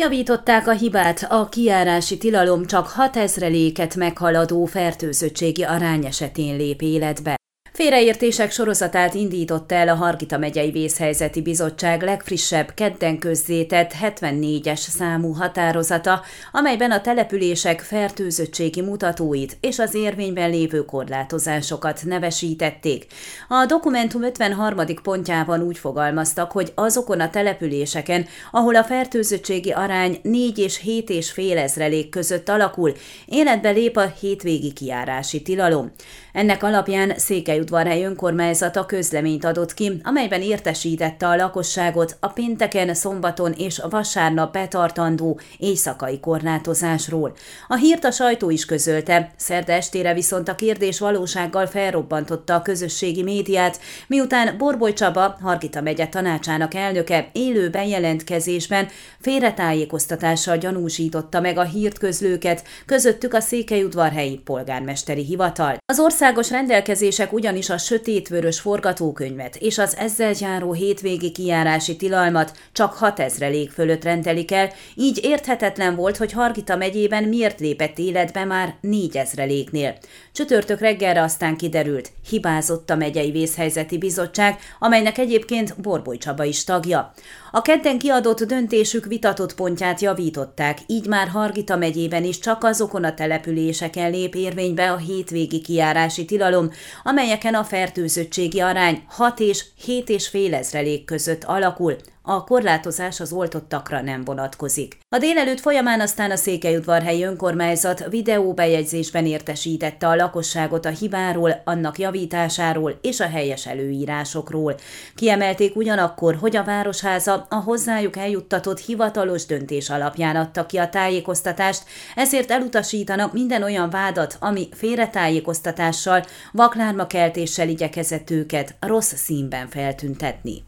Javították a hibát, a kiárási tilalom csak 6 ezreléket meghaladó fertőzöttségi arány esetén lép életbe. Félreértések sorozatát indított el a Hargita megyei Vészhelyzeti Bizottság legfrissebb kedden közzétett 74-es számú határozata, amelyben a települések fertőzöttségi mutatóit és az érvényben lévő korlátozásokat nevesítették. A dokumentum 53. pontjában úgy fogalmaztak, hogy azokon a településeken, ahol a fertőzöttségi arány 4 és 7 és fél ezrelék között alakul, életbe lép a hétvégi kiárási tilalom. Ennek alapján Székelyudvarhely önkormányzata közleményt adott ki, amelyben értesítette a lakosságot a pénteken, szombaton és vasárnap betartandó éjszakai korlátozásról. A hírt a sajtó is közölte, szerde estére viszont a kérdés valósággal felrobbantotta a közösségi médiát, miután Borboly Csaba, Hargita megye tanácsának elnöke élő bejelentkezésben félretájékoztatással gyanúsította meg a hírt közlőket, közöttük a Székelyudvarhelyi polgármesteri hivatal. Az ország Országos rendelkezések ugyanis a sötétvörös forgatókönyvet és az ezzel járó hétvégi kijárási tilalmat csak 6 ezrelék fölött rendelik el, így érthetetlen volt, hogy Hargita megyében miért lépett életbe már 4 ezreléknél. Csütörtök reggelre aztán kiderült, hibázott a megyei vészhelyzeti bizottság, amelynek egyébként Borboly Csaba is tagja. A kedden kiadott döntésük vitatott pontját javították, így már Hargita megyében is csak azokon a településeken lép érvénybe a hétvégi kiárási tilalom, amelyeken a fertőzöttségi arány 6 és 7 és fél ezrelék között alakul, a korlátozás az oltottakra nem vonatkozik. A délelőtt folyamán aztán a Székelyudvarhelyi önkormányzat videóbejegyzésben értesítette a lakosságot a hibáról, annak javításáról és a helyes előírásokról. Kiemelték ugyanakkor, hogy a Városháza a hozzájuk eljuttatott hivatalos döntés alapján adta ki a tájékoztatást, ezért elutasítanak minden olyan vádat, ami félretájékoztatással, vaklármakeltéssel igyekezett őket rossz színben feltüntetni.